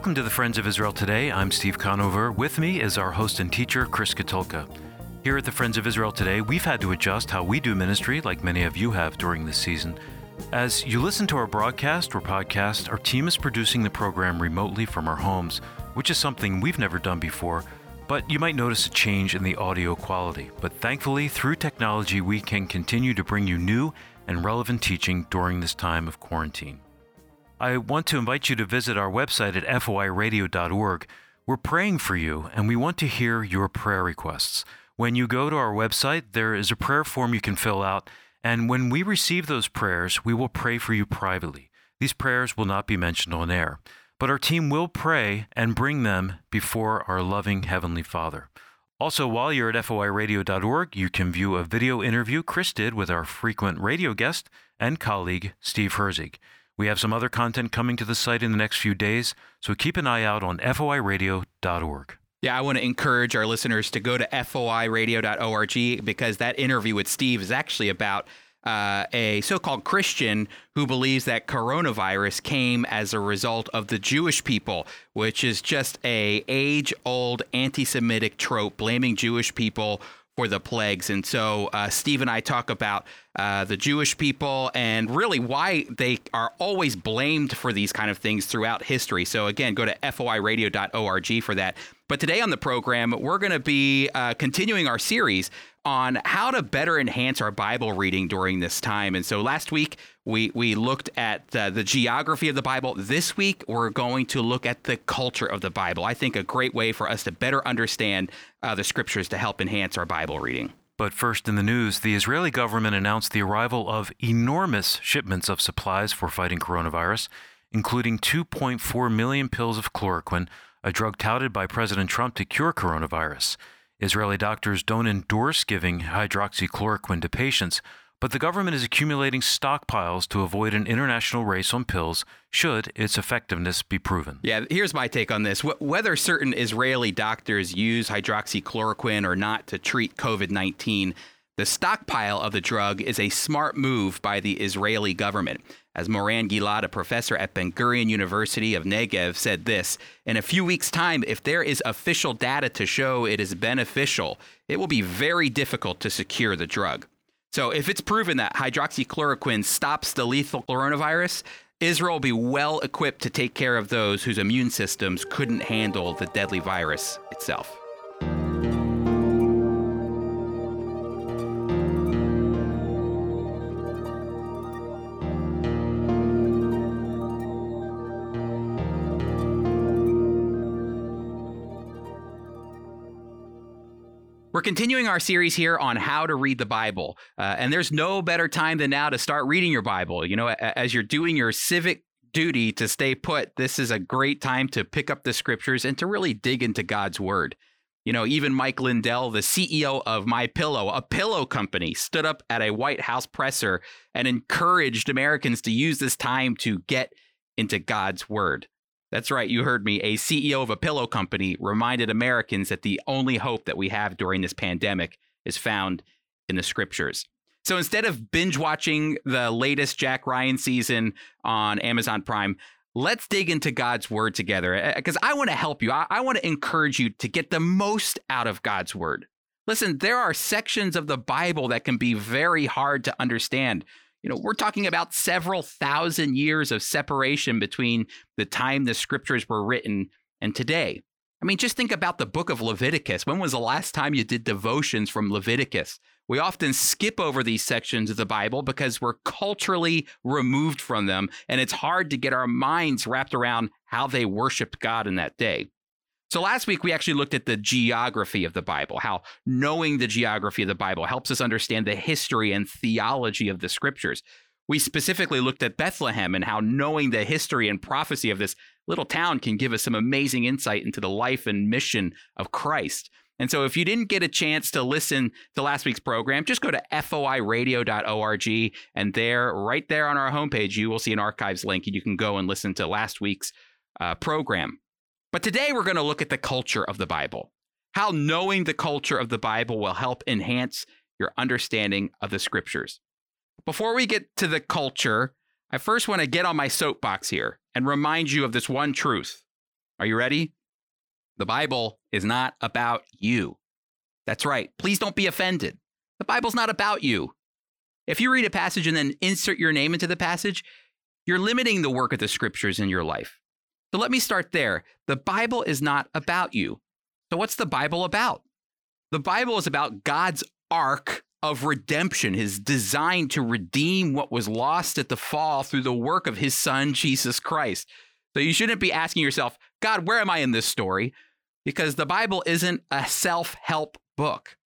Welcome to the Friends of Israel Today. I'm Steve Conover. With me is our host and teacher, Chris Katulka. Here at the Friends of Israel Today, we've had to adjust how we do ministry, like many of you have during this season. As you listen to our broadcast or podcast, our team is producing the program remotely from our homes, which is something we've never done before, but you might notice a change in the audio quality. But thankfully, through technology, we can continue to bring you new and relevant teaching during this time of quarantine. I want to invite you to visit our website at foiradio.org. We're praying for you, and we want to hear your prayer requests. When you go to our website, there is a prayer form you can fill out, and when we receive those prayers, we will pray for you privately. These prayers will not be mentioned on air, but our team will pray and bring them before our loving Heavenly Father. Also, while you're at foiradio.org, you can view a video interview Chris did with our frequent radio guest and colleague, Steve Herzig. We have some other content coming to the site in the next few days, so keep an eye out on foiradio.org. Yeah, I want to encourage our listeners to go to foiradio.org because that interview with Steve is actually about uh, a so called Christian who believes that coronavirus came as a result of the Jewish people, which is just a age old anti Semitic trope blaming Jewish people for the plagues. And so uh, Steve and I talk about uh, the Jewish people and really why they are always blamed for these kind of things throughout history. So again, go to foiradio.org for that. But today on the program, we're going to be uh, continuing our series on how to better enhance our Bible reading during this time. And so last week we we looked at the geography of the Bible. This week we're going to look at the culture of the Bible. I think a great way for us to better understand uh, the scriptures to help enhance our Bible reading. But first in the news, the Israeli government announced the arrival of enormous shipments of supplies for fighting coronavirus, including 2.4 million pills of chloroquine, a drug touted by President Trump to cure coronavirus. Israeli doctors don't endorse giving hydroxychloroquine to patients, but the government is accumulating stockpiles to avoid an international race on pills should its effectiveness be proven. Yeah, here's my take on this. Whether certain Israeli doctors use hydroxychloroquine or not to treat COVID 19, the stockpile of the drug is a smart move by the Israeli government. As Moran Gilad, a professor at Ben Gurion University of Negev, said this In a few weeks' time, if there is official data to show it is beneficial, it will be very difficult to secure the drug. So, if it's proven that hydroxychloroquine stops the lethal coronavirus, Israel will be well equipped to take care of those whose immune systems couldn't handle the deadly virus itself. We're continuing our series here on how to read the Bible. Uh, and there's no better time than now to start reading your Bible. You know, as you're doing your civic duty to stay put, this is a great time to pick up the scriptures and to really dig into God's word. You know, even Mike Lindell, the CEO of My Pillow, a pillow company, stood up at a White House presser and encouraged Americans to use this time to get into God's word. That's right, you heard me. A CEO of a pillow company reminded Americans that the only hope that we have during this pandemic is found in the scriptures. So instead of binge watching the latest Jack Ryan season on Amazon Prime, let's dig into God's word together eh, because I want to help you. I, I want to encourage you to get the most out of God's word. Listen, there are sections of the Bible that can be very hard to understand. You know, we're talking about several thousand years of separation between the time the scriptures were written and today. I mean, just think about the book of Leviticus. When was the last time you did devotions from Leviticus? We often skip over these sections of the Bible because we're culturally removed from them, and it's hard to get our minds wrapped around how they worshiped God in that day. So last week we actually looked at the geography of the Bible, how knowing the geography of the Bible helps us understand the history and theology of the scriptures. We specifically looked at Bethlehem and how knowing the history and prophecy of this little town can give us some amazing insight into the life and mission of Christ. And so if you didn't get a chance to listen to last week's program, just go to foiradio.org and there, right there on our homepage, you will see an archives link and you can go and listen to last week's uh, program. But today we're going to look at the culture of the Bible, how knowing the culture of the Bible will help enhance your understanding of the scriptures. Before we get to the culture, I first want to get on my soapbox here and remind you of this one truth. Are you ready? The Bible is not about you. That's right. Please don't be offended. The Bible's not about you. If you read a passage and then insert your name into the passage, you're limiting the work of the scriptures in your life. So let me start there. The Bible is not about you. So, what's the Bible about? The Bible is about God's arc of redemption, his design to redeem what was lost at the fall through the work of his son, Jesus Christ. So, you shouldn't be asking yourself, God, where am I in this story? Because the Bible isn't a self help book.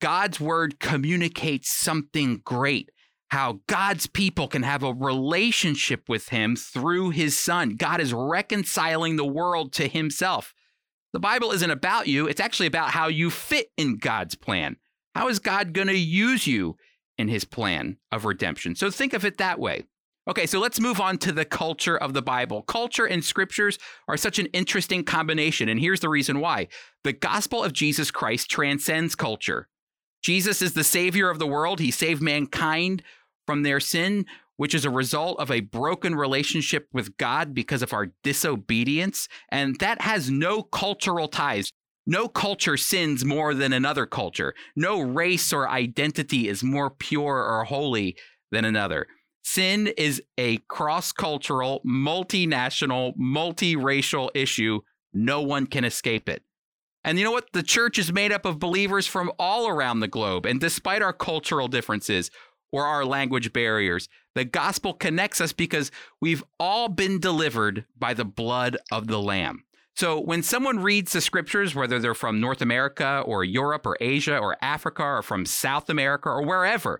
God's word communicates something great how God's people can have a relationship with him through his son. God is reconciling the world to himself. The Bible isn't about you, it's actually about how you fit in God's plan. How is God going to use you in his plan of redemption? So think of it that way. Okay, so let's move on to the culture of the Bible. Culture and scriptures are such an interesting combination, and here's the reason why. The gospel of Jesus Christ transcends culture. Jesus is the savior of the world. He saved mankind from their sin, which is a result of a broken relationship with God because of our disobedience. And that has no cultural ties. No culture sins more than another culture. No race or identity is more pure or holy than another. Sin is a cross cultural, multinational, multiracial issue. No one can escape it. And you know what? The church is made up of believers from all around the globe. And despite our cultural differences, or our language barriers. The gospel connects us because we've all been delivered by the blood of the Lamb. So when someone reads the scriptures, whether they're from North America or Europe or Asia or Africa or from South America or wherever,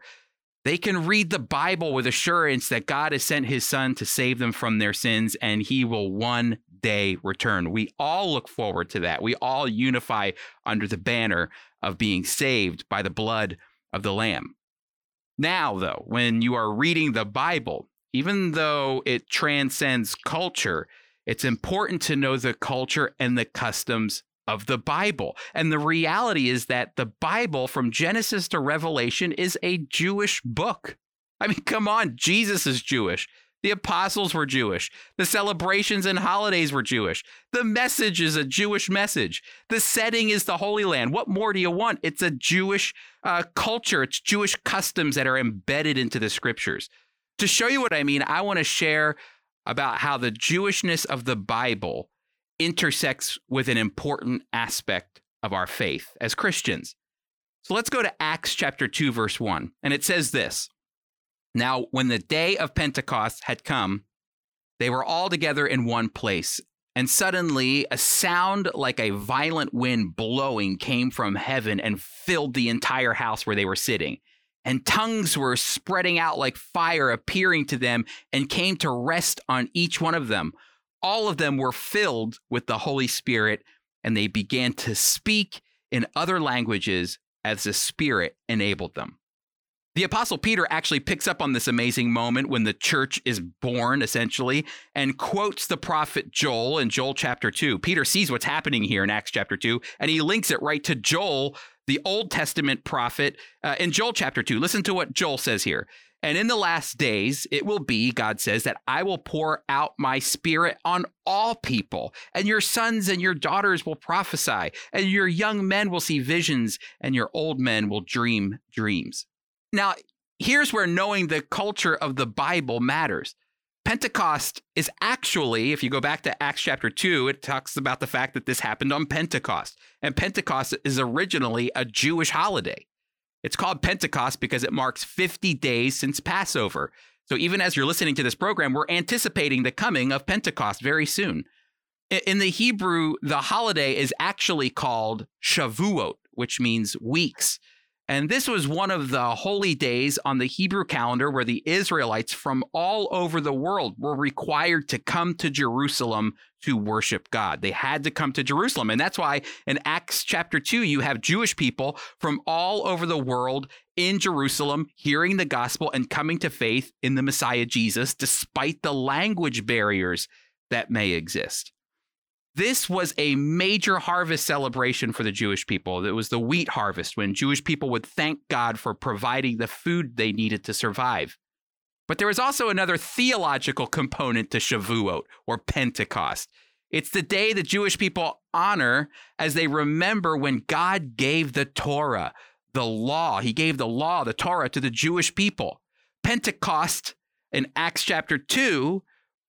they can read the Bible with assurance that God has sent his son to save them from their sins and he will one day return. We all look forward to that. We all unify under the banner of being saved by the blood of the Lamb. Now, though, when you are reading the Bible, even though it transcends culture, it's important to know the culture and the customs of the Bible. And the reality is that the Bible, from Genesis to Revelation, is a Jewish book. I mean, come on, Jesus is Jewish. The apostles were Jewish. The celebrations and holidays were Jewish. The message is a Jewish message. The setting is the Holy Land. What more do you want? It's a Jewish uh, culture, it's Jewish customs that are embedded into the scriptures. To show you what I mean, I want to share about how the Jewishness of the Bible intersects with an important aspect of our faith as Christians. So let's go to Acts chapter 2, verse 1. And it says this now, when the day of Pentecost had come, they were all together in one place. And suddenly, a sound like a violent wind blowing came from heaven and filled the entire house where they were sitting. And tongues were spreading out like fire, appearing to them, and came to rest on each one of them. All of them were filled with the Holy Spirit, and they began to speak in other languages as the Spirit enabled them. The Apostle Peter actually picks up on this amazing moment when the church is born, essentially, and quotes the prophet Joel in Joel chapter 2. Peter sees what's happening here in Acts chapter 2, and he links it right to Joel, the Old Testament prophet, uh, in Joel chapter 2. Listen to what Joel says here. And in the last days, it will be, God says, that I will pour out my spirit on all people, and your sons and your daughters will prophesy, and your young men will see visions, and your old men will dream dreams. Now, here's where knowing the culture of the Bible matters. Pentecost is actually, if you go back to Acts chapter 2, it talks about the fact that this happened on Pentecost. And Pentecost is originally a Jewish holiday. It's called Pentecost because it marks 50 days since Passover. So even as you're listening to this program, we're anticipating the coming of Pentecost very soon. In the Hebrew, the holiday is actually called Shavuot, which means weeks. And this was one of the holy days on the Hebrew calendar where the Israelites from all over the world were required to come to Jerusalem to worship God. They had to come to Jerusalem. And that's why in Acts chapter 2, you have Jewish people from all over the world in Jerusalem hearing the gospel and coming to faith in the Messiah Jesus, despite the language barriers that may exist. This was a major harvest celebration for the Jewish people. It was the wheat harvest when Jewish people would thank God for providing the food they needed to survive. But there was also another theological component to Shavuot or Pentecost. It's the day the Jewish people honor as they remember when God gave the Torah, the law. He gave the law, the Torah, to the Jewish people. Pentecost in Acts chapter 2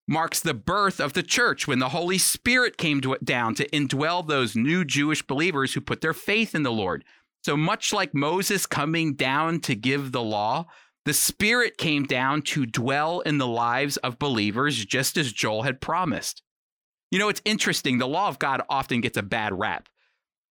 marks the birth of the church when the Holy Spirit came to, down to indwell those new Jewish believers who put their faith in the Lord. So much like Moses coming down to give the law, the Spirit came down to dwell in the lives of believers just as Joel had promised. You know, it's interesting. The law of God often gets a bad rap.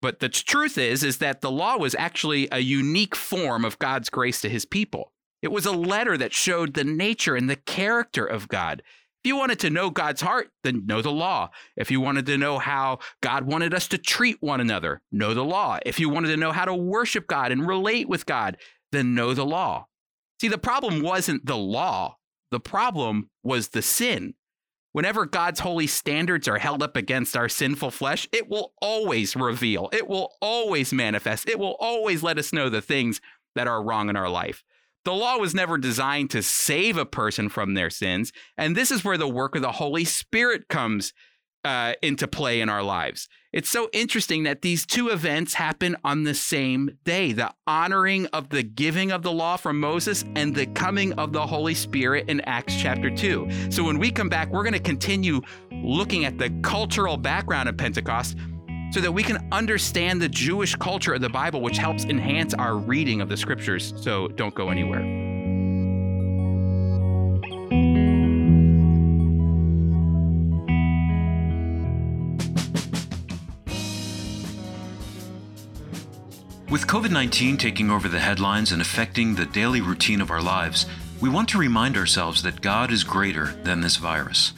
But the truth is is that the law was actually a unique form of God's grace to his people. It was a letter that showed the nature and the character of God. If you wanted to know God's heart, then know the law. If you wanted to know how God wanted us to treat one another, know the law. If you wanted to know how to worship God and relate with God, then know the law. See, the problem wasn't the law, the problem was the sin. Whenever God's holy standards are held up against our sinful flesh, it will always reveal, it will always manifest, it will always let us know the things that are wrong in our life. The law was never designed to save a person from their sins. And this is where the work of the Holy Spirit comes uh, into play in our lives. It's so interesting that these two events happen on the same day the honoring of the giving of the law from Moses and the coming of the Holy Spirit in Acts chapter 2. So when we come back, we're going to continue looking at the cultural background of Pentecost so that we can understand the Jewish culture of the Bible, which helps enhance our reading of the scriptures. So don't go anywhere. With COVID 19 taking over the headlines and affecting the daily routine of our lives, we want to remind ourselves that God is greater than this virus.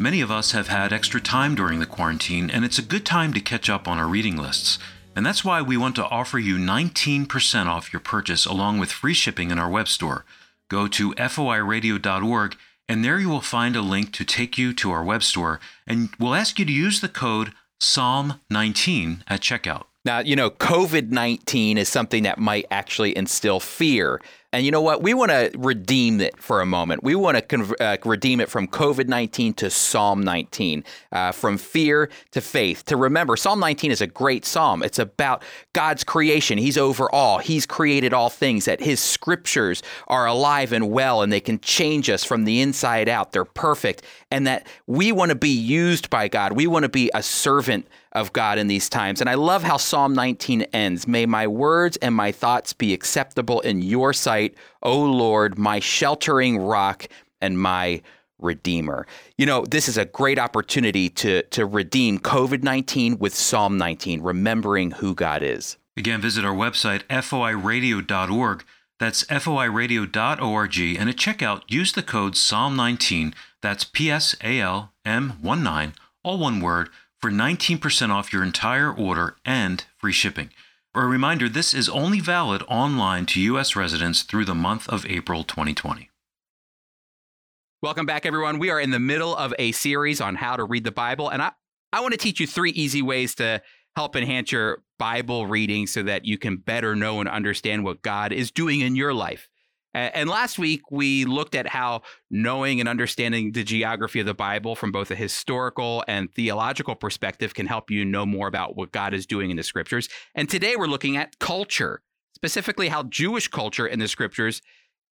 Many of us have had extra time during the quarantine, and it's a good time to catch up on our reading lists. And that's why we want to offer you 19% off your purchase along with free shipping in our web store. Go to foiradio.org, and there you will find a link to take you to our web store, and we'll ask you to use the code PSALM19 at checkout. Now, you know, COVID 19 is something that might actually instill fear and you know what? We want to redeem it for a moment. We want to uh, redeem it from COVID 19 to Psalm 19, uh, from fear to faith. To remember, Psalm 19 is a great psalm. It's about God's creation. He's over all, He's created all things, that His scriptures are alive and well, and they can change us from the inside out. They're perfect. And that we want to be used by God. We want to be a servant of God in these times. And I love how Psalm 19 ends. May my words and my thoughts be acceptable in your sight, O Lord, my sheltering rock and my redeemer. You know, this is a great opportunity to to redeem COVID-19 with Psalm 19, remembering who God is. Again, visit our website foiradio.org. That's foiradio.org and at checkout use the code Psalm 19. That's P S A L M 19, all one word for 19% off your entire order and free shipping. A reminder this is only valid online to U.S. residents through the month of April 2020. Welcome back, everyone. We are in the middle of a series on how to read the Bible, and I, I want to teach you three easy ways to help enhance your Bible reading so that you can better know and understand what God is doing in your life. And last week, we looked at how knowing and understanding the geography of the Bible from both a historical and theological perspective can help you know more about what God is doing in the scriptures. And today, we're looking at culture, specifically how Jewish culture in the scriptures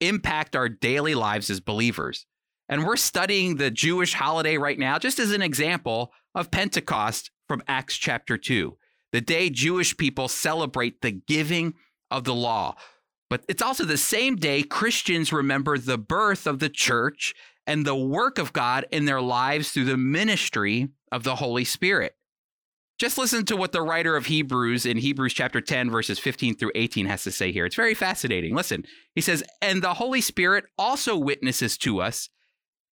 impact our daily lives as believers. And we're studying the Jewish holiday right now, just as an example of Pentecost from Acts chapter 2, the day Jewish people celebrate the giving of the law but it's also the same day Christians remember the birth of the church and the work of God in their lives through the ministry of the Holy Spirit. Just listen to what the writer of Hebrews in Hebrews chapter 10, verses 15 through 18 has to say here. It's very fascinating. Listen, he says, And the Holy Spirit also witnesses to us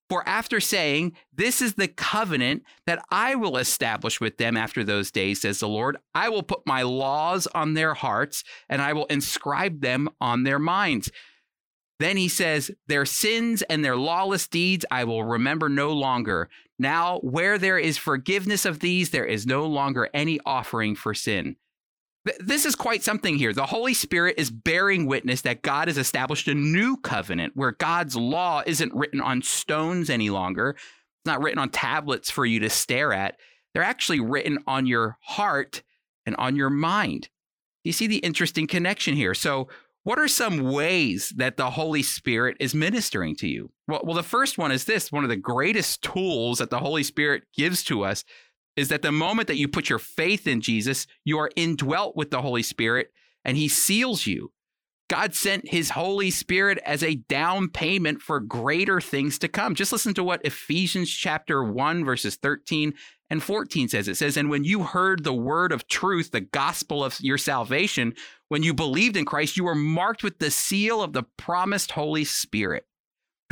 for after saying, This is the covenant that I will establish with them after those days, says the Lord, I will put my laws on their hearts and I will inscribe them on their minds. Then he says, Their sins and their lawless deeds I will remember no longer. Now, where there is forgiveness of these, there is no longer any offering for sin. This is quite something here. The Holy Spirit is bearing witness that God has established a new covenant where God's law isn't written on stones any longer. It's not written on tablets for you to stare at. they're actually written on your heart and on your mind. You see the interesting connection here. So, what are some ways that the Holy Spirit is ministering to you? Well, well, the first one is this one of the greatest tools that the Holy Spirit gives to us is that the moment that you put your faith in Jesus, you are indwelt with the Holy Spirit and he seals you. God sent his Holy Spirit as a down payment for greater things to come. Just listen to what Ephesians chapter 1 verses 13 and 14 says. It says, "And when you heard the word of truth, the gospel of your salvation, when you believed in Christ, you were marked with the seal of the promised Holy Spirit."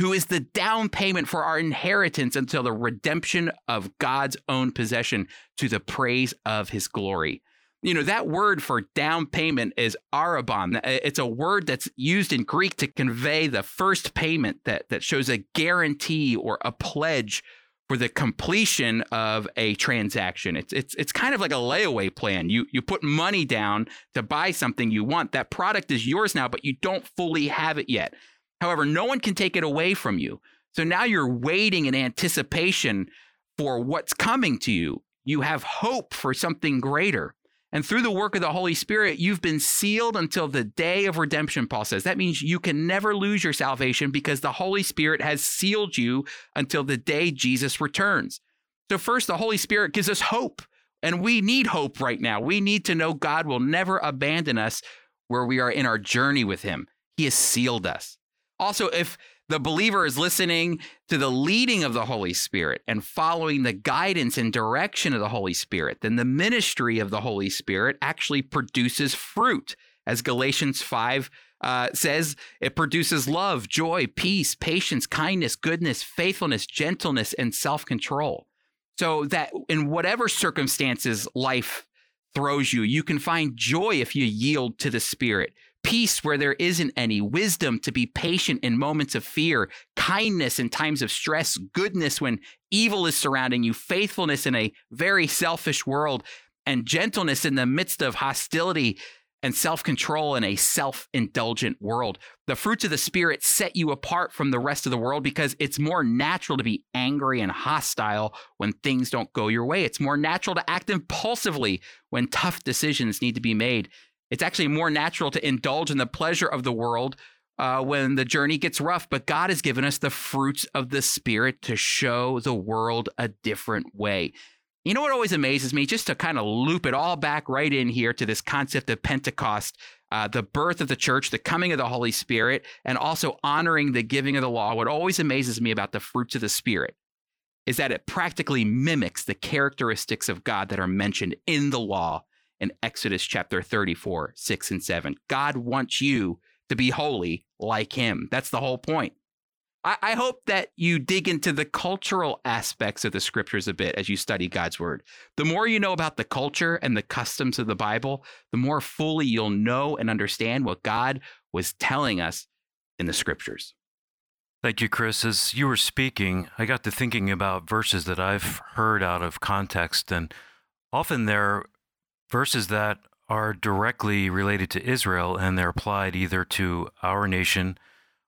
Who is the down payment for our inheritance until the redemption of God's own possession to the praise of his glory. You know that word for down payment is arrabon it's a word that's used in greek to convey the first payment that that shows a guarantee or a pledge for the completion of a transaction. It's it's it's kind of like a layaway plan. You you put money down to buy something you want. That product is yours now but you don't fully have it yet however no one can take it away from you so now you're waiting in anticipation for what's coming to you you have hope for something greater and through the work of the Holy Spirit, you've been sealed until the day of redemption, Paul says. That means you can never lose your salvation because the Holy Spirit has sealed you until the day Jesus returns. So, first, the Holy Spirit gives us hope. And we need hope right now. We need to know God will never abandon us where we are in our journey with Him. He has sealed us. Also, if the believer is listening to the leading of the Holy Spirit and following the guidance and direction of the Holy Spirit, then the ministry of the Holy Spirit actually produces fruit. As Galatians 5 uh, says, it produces love, joy, peace, patience, kindness, goodness, faithfulness, gentleness, and self control. So that in whatever circumstances life throws you, you can find joy if you yield to the Spirit peace where there isn't any, wisdom to be patient in moments of fear, kindness in times of stress, goodness when evil is surrounding you, faithfulness in a very selfish world, and gentleness in the midst of hostility and self control in a self indulgent world. The fruits of the Spirit set you apart from the rest of the world because it's more natural to be angry and hostile when things don't go your way. It's more natural to act impulsively when tough decisions need to be made. It's actually more natural to indulge in the pleasure of the world uh, when the journey gets rough. But God has given us the fruits of the Spirit to show the world a different way. You know what always amazes me? Just to kind of loop it all back right in here to this concept of Pentecost, uh, the birth of the church, the coming of the Holy Spirit, and also honoring the giving of the law. What always amazes me about the fruits of the Spirit is that it practically mimics the characteristics of God that are mentioned in the law in Exodus chapter 34, 6 and 7. God wants you to be holy like him. That's the whole point. I, I, hope that you dig into the cultural aspects of the scriptures a bit as you study God's word. The more you know about the culture and the customs of the Bible, the more fully you'll know and understand what God was telling us in the scriptures. Thank you, Chris. As you were speaking, I got to thinking about verses that I've heard out of context, and often they're verses that are directly related to Israel and they're applied either to our nation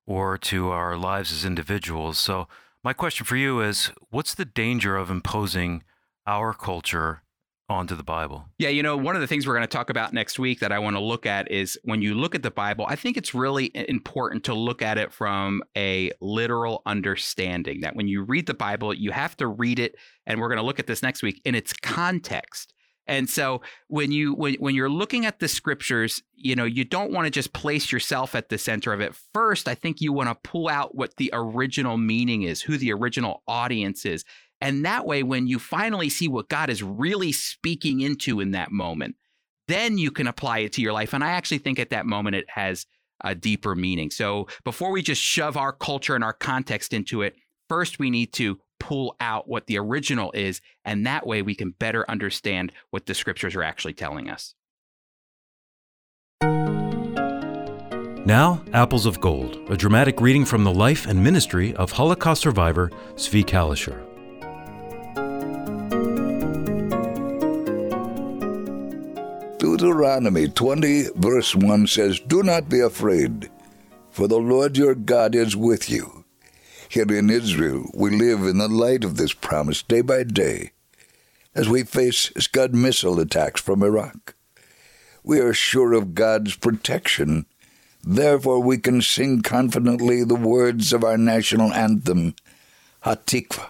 or to our lives as individuals. So, my question for you is what's the danger of imposing our culture onto the Bible? Yeah, you know, one of the things we're going to talk about next week that I want to look at is when you look at the Bible, I think it's really important to look at it from a literal understanding. That when you read the Bible, you have to read it, and we're going to look at this next week in its context. And so when you when when you're looking at the scriptures, you know, you don't want to just place yourself at the center of it. First, I think you want to pull out what the original meaning is, who the original audience is. And that way when you finally see what God is really speaking into in that moment, then you can apply it to your life. And I actually think at that moment it has a deeper meaning. So before we just shove our culture and our context into it, first we need to pull out what the original is, and that way we can better understand what the scriptures are actually telling us. Now, Apples of Gold, a dramatic reading from the life and ministry of Holocaust survivor Zvi Kalisher. Deuteronomy 20, verse 1 says, Do not be afraid, for the Lord your God is with you here in Israel, we live in the light of this promise day by day. as we face Scud missile attacks from Iraq. We are sure of God's protection. Therefore, we can sing confidently the words of our national anthem, Hatikva.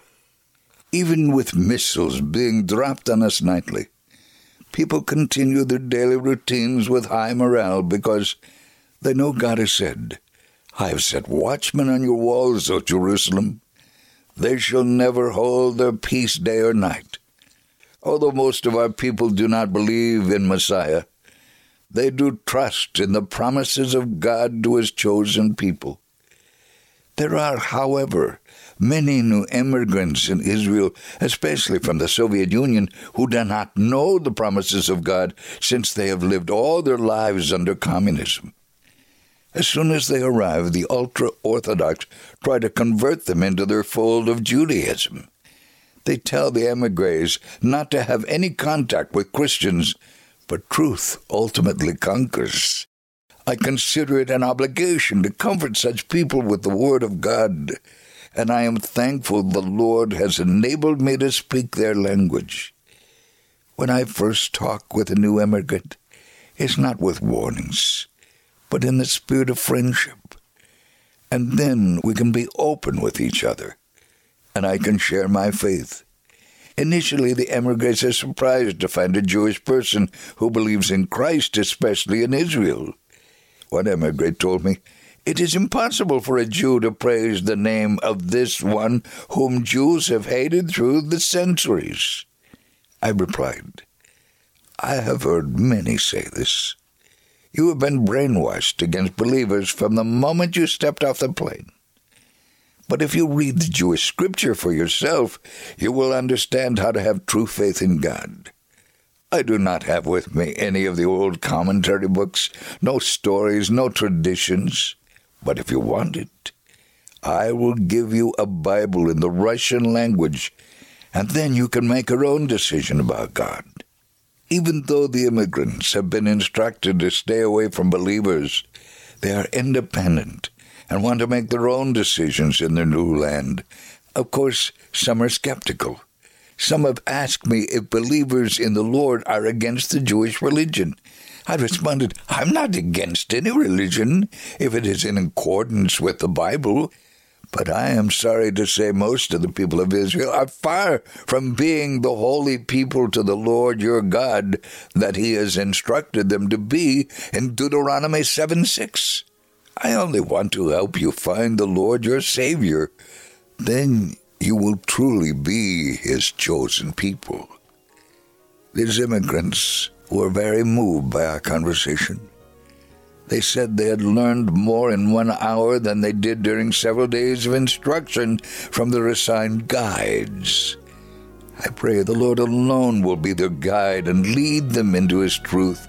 Even with missiles being dropped on us nightly, people continue their daily routines with high morale because they know God has said, I have set watchmen on your walls, O Jerusalem. They shall never hold their peace day or night. Although most of our people do not believe in Messiah, they do trust in the promises of God to his chosen people. There are, however, many new immigrants in Israel, especially from the Soviet Union, who do not know the promises of God since they have lived all their lives under communism. As soon as they arrive, the ultra Orthodox try to convert them into their fold of Judaism. They tell the emigres not to have any contact with Christians, but truth ultimately conquers. I consider it an obligation to comfort such people with the Word of God, and I am thankful the Lord has enabled me to speak their language. When I first talk with a new emigrant, it's not with warnings but in the spirit of friendship. And then we can be open with each other, and I can share my faith. Initially, the emigres are surprised to find a Jewish person who believes in Christ, especially in Israel. One emigrant told me, It is impossible for a Jew to praise the name of this one whom Jews have hated through the centuries. I replied, I have heard many say this. You have been brainwashed against believers from the moment you stepped off the plane. But if you read the Jewish scripture for yourself, you will understand how to have true faith in God. I do not have with me any of the old commentary books, no stories, no traditions. But if you want it, I will give you a Bible in the Russian language, and then you can make your own decision about God. Even though the immigrants have been instructed to stay away from believers, they are independent and want to make their own decisions in their new land. Of course, some are skeptical. Some have asked me if believers in the Lord are against the Jewish religion. I responded, I'm not against any religion if it is in accordance with the Bible. But I am sorry to say most of the people of Israel are far from being the holy people to the Lord your God that he has instructed them to be in Deuteronomy 7 6. I only want to help you find the Lord your Savior. Then you will truly be his chosen people. These immigrants were very moved by our conversation. They said they had learned more in one hour than they did during several days of instruction from their assigned guides. I pray the Lord alone will be their guide and lead them into His truth,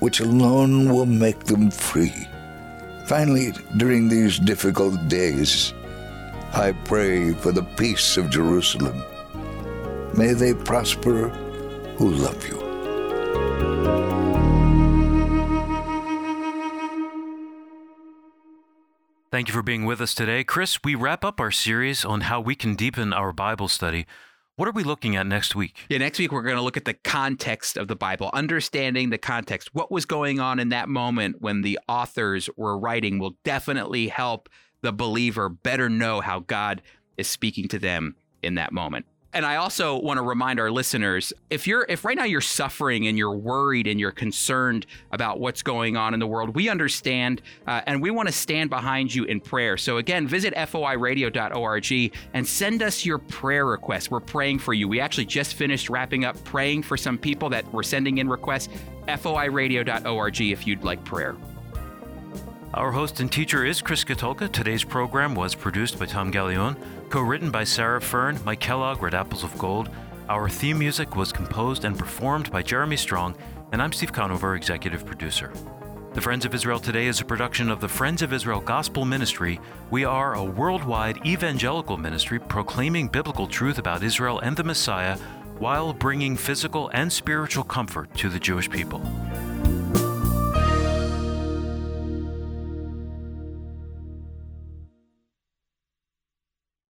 which alone will make them free. Finally, during these difficult days, I pray for the peace of Jerusalem. May they prosper who love you. Thank you for being with us today. Chris, we wrap up our series on how we can deepen our Bible study. What are we looking at next week? Yeah, next week we're going to look at the context of the Bible, understanding the context. What was going on in that moment when the authors were writing will definitely help the believer better know how God is speaking to them in that moment and I also want to remind our listeners if you're if right now you're suffering and you're worried and you're concerned about what's going on in the world, we understand uh, and we want to stand behind you in prayer. So again, visit foiradio.org and send us your prayer requests. We're praying for you. We actually just finished wrapping up praying for some people that were sending in requests. foiradio.org if you'd like prayer. Our host and teacher is Chris Katulka. Today's program was produced by Tom Gallione, co written by Sarah Fern, Mike Kellogg, read Apples of Gold. Our theme music was composed and performed by Jeremy Strong, and I'm Steve Conover, executive producer. The Friends of Israel Today is a production of the Friends of Israel Gospel Ministry. We are a worldwide evangelical ministry proclaiming biblical truth about Israel and the Messiah while bringing physical and spiritual comfort to the Jewish people.